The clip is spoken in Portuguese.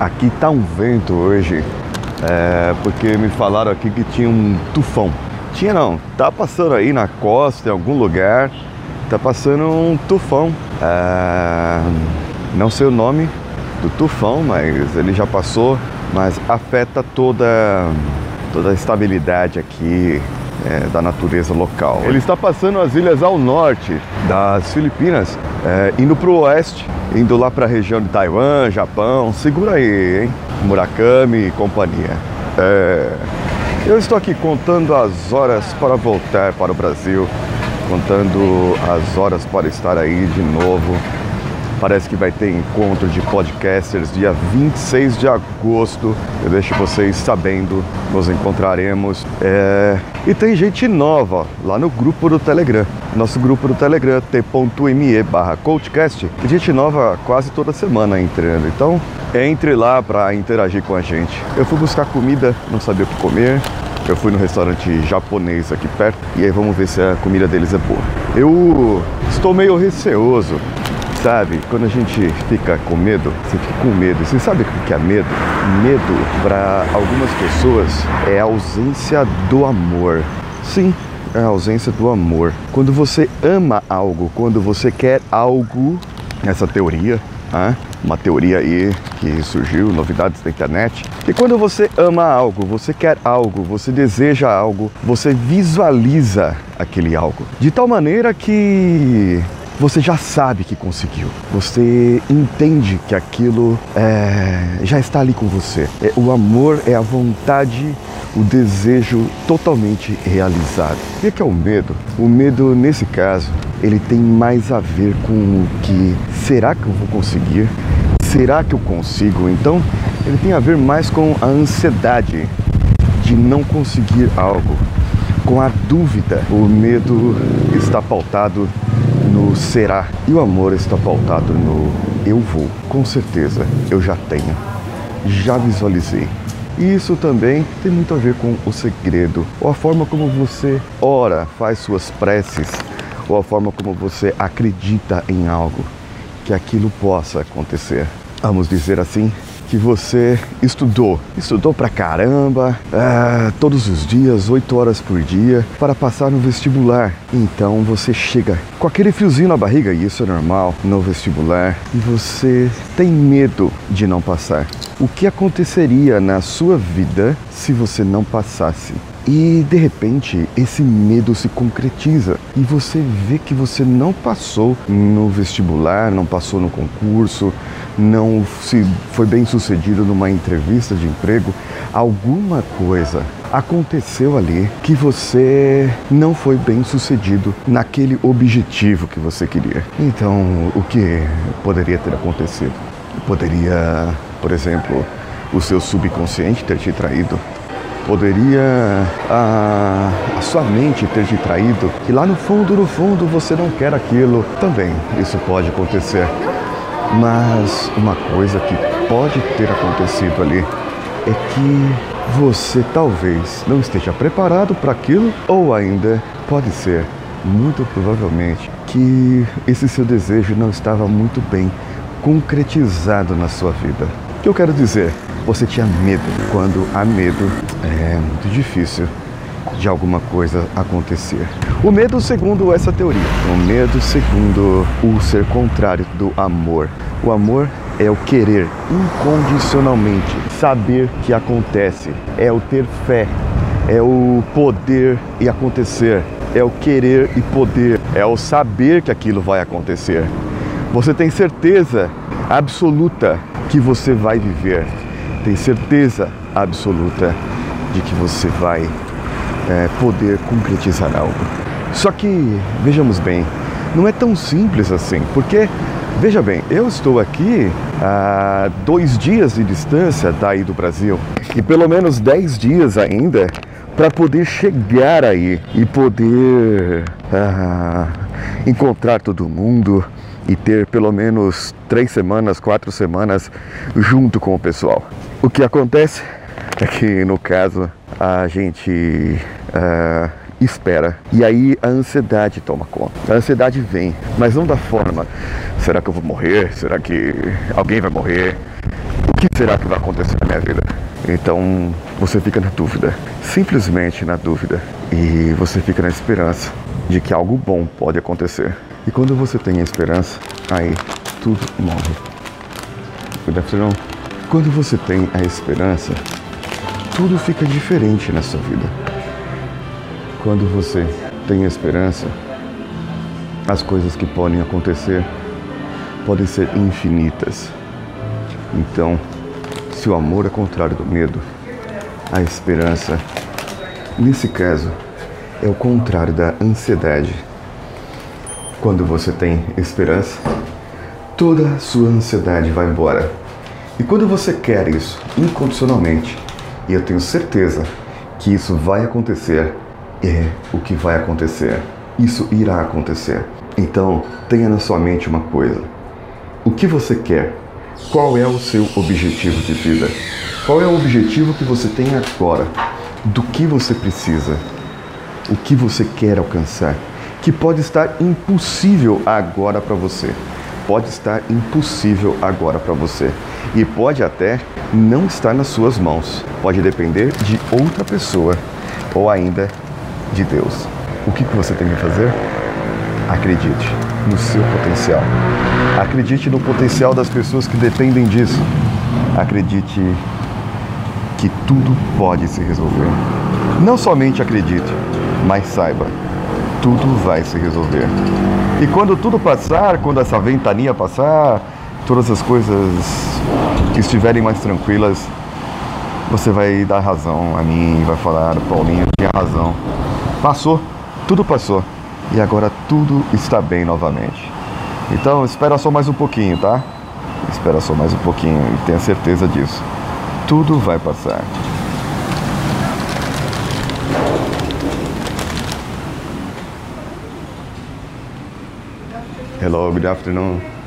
Aqui tá um vento hoje, é, porque me falaram aqui que tinha um tufão. Tinha não, tá passando aí na costa, em algum lugar, tá passando um tufão. É, não sei o nome do tufão, mas ele já passou, mas afeta toda, toda a estabilidade aqui é, da natureza local. Ele está passando as ilhas ao norte das Filipinas, é, indo para o oeste, indo lá para a região de Taiwan, Japão. Segura aí, hein? Murakami e companhia. É, eu estou aqui contando as horas para voltar para o Brasil, contando as horas para estar aí de novo Parece que vai ter encontro de podcasters dia 26 de agosto. Eu deixo vocês sabendo, nos encontraremos. É... E tem gente nova lá no grupo do Telegram. Nosso grupo do Telegram, t.me barra coachcast. Gente nova quase toda semana entrando. Então, entre lá para interagir com a gente. Eu fui buscar comida, não sabia o que comer. Eu fui no restaurante japonês aqui perto e aí vamos ver se a comida deles é boa. Eu estou meio receoso Sabe, quando a gente fica com medo, você fica com medo. Você sabe o que é medo? Medo, para algumas pessoas, é a ausência do amor. Sim, é a ausência do amor. Quando você ama algo, quando você quer algo, essa teoria, né? uma teoria aí que surgiu, novidades da internet, que quando você ama algo, você quer algo, você deseja algo, você visualiza aquele algo. De tal maneira que você já sabe que conseguiu. Você entende que aquilo é, já está ali com você. É, o amor é a vontade, o desejo totalmente realizado. E o que é o medo? O medo, nesse caso, ele tem mais a ver com o que será que eu vou conseguir? Será que eu consigo? Então, ele tem a ver mais com a ansiedade de não conseguir algo, com a dúvida. O medo está pautado no será e o amor está pautado no eu vou. Com certeza eu já tenho, já visualizei. E isso também tem muito a ver com o segredo, ou a forma como você ora, faz suas preces, ou a forma como você acredita em algo, que aquilo possa acontecer. Vamos dizer assim, que você estudou, estudou pra caramba, é, todos os dias, 8 horas por dia, para passar no vestibular. Então você chega com aquele friozinho na barriga, e isso é normal no vestibular, e você tem medo de não passar. O que aconteceria na sua vida se você não passasse? E de repente esse medo se concretiza e você vê que você não passou no vestibular, não passou no concurso, não se foi bem sucedido numa entrevista de emprego, alguma coisa aconteceu ali que você não foi bem sucedido naquele objetivo que você queria. Então, o que poderia ter acontecido? Poderia, por exemplo, o seu subconsciente ter te traído. Poderia a, a, sua mente ter te traído, que lá no fundo, no fundo, você não quer aquilo. Também isso pode acontecer. Mas uma coisa que pode ter acontecido ali é que você talvez não esteja preparado para aquilo, ou ainda pode ser, muito provavelmente, que esse seu desejo não estava muito bem concretizado na sua vida. O que eu quero dizer? Você tinha medo. Quando há medo, é muito difícil de alguma coisa acontecer. O medo, segundo essa teoria, o medo, segundo o ser contrário do amor. O amor é o querer incondicionalmente, saber que acontece, é o ter fé, é o poder e acontecer, é o querer e poder, é o saber que aquilo vai acontecer. Você tem certeza absoluta que você vai viver, tem certeza absoluta de que você vai é, poder concretizar algo. Só que, vejamos bem, não é tão simples assim, porque, veja bem, eu estou aqui a dois dias de distância daí do Brasil e pelo menos dez dias ainda para poder chegar aí e poder ah, encontrar todo mundo e ter pelo menos três semanas, quatro semanas junto com o pessoal. O que acontece é que no caso a gente uh, espera. E aí a ansiedade toma conta. A ansiedade vem, mas não da forma: será que eu vou morrer? Será que alguém vai morrer? O que será que vai acontecer na minha vida? Então você fica na dúvida, simplesmente na dúvida, e você fica na esperança de que algo bom pode acontecer. E quando você tem a esperança, aí tudo morre. Quando você tem a esperança, tudo fica diferente na sua vida. Quando você tem esperança, as coisas que podem acontecer podem ser infinitas. Então, se o amor é contrário do medo, a esperança, nesse caso, é o contrário da ansiedade. Quando você tem esperança, toda a sua ansiedade vai embora. E quando você quer isso incondicionalmente, e eu tenho certeza que isso vai acontecer, é o que vai acontecer. Isso irá acontecer. Então, tenha na sua mente uma coisa: o que você quer? Qual é o seu objetivo de vida? Qual é o objetivo que você tem agora? Do que você precisa? O que você quer alcançar? Que pode estar impossível agora para você. Pode estar impossível agora para você. E pode até não estar nas suas mãos. Pode depender de outra pessoa ou ainda de Deus. O que você tem que fazer? Acredite no seu potencial. Acredite no potencial das pessoas que dependem disso. Acredite que tudo pode se resolver. Não somente acredite, mas saiba, tudo vai se resolver. E quando tudo passar, quando essa ventania passar, todas as coisas que estiverem mais tranquilas, você vai dar razão a mim, vai falar, Paulinho tinha razão. Passou, tudo passou. E agora tudo está bem novamente. Então espera só mais um pouquinho, tá? Espera só mais um pouquinho e tenha certeza disso. Tudo vai passar. Hello, good afternoon.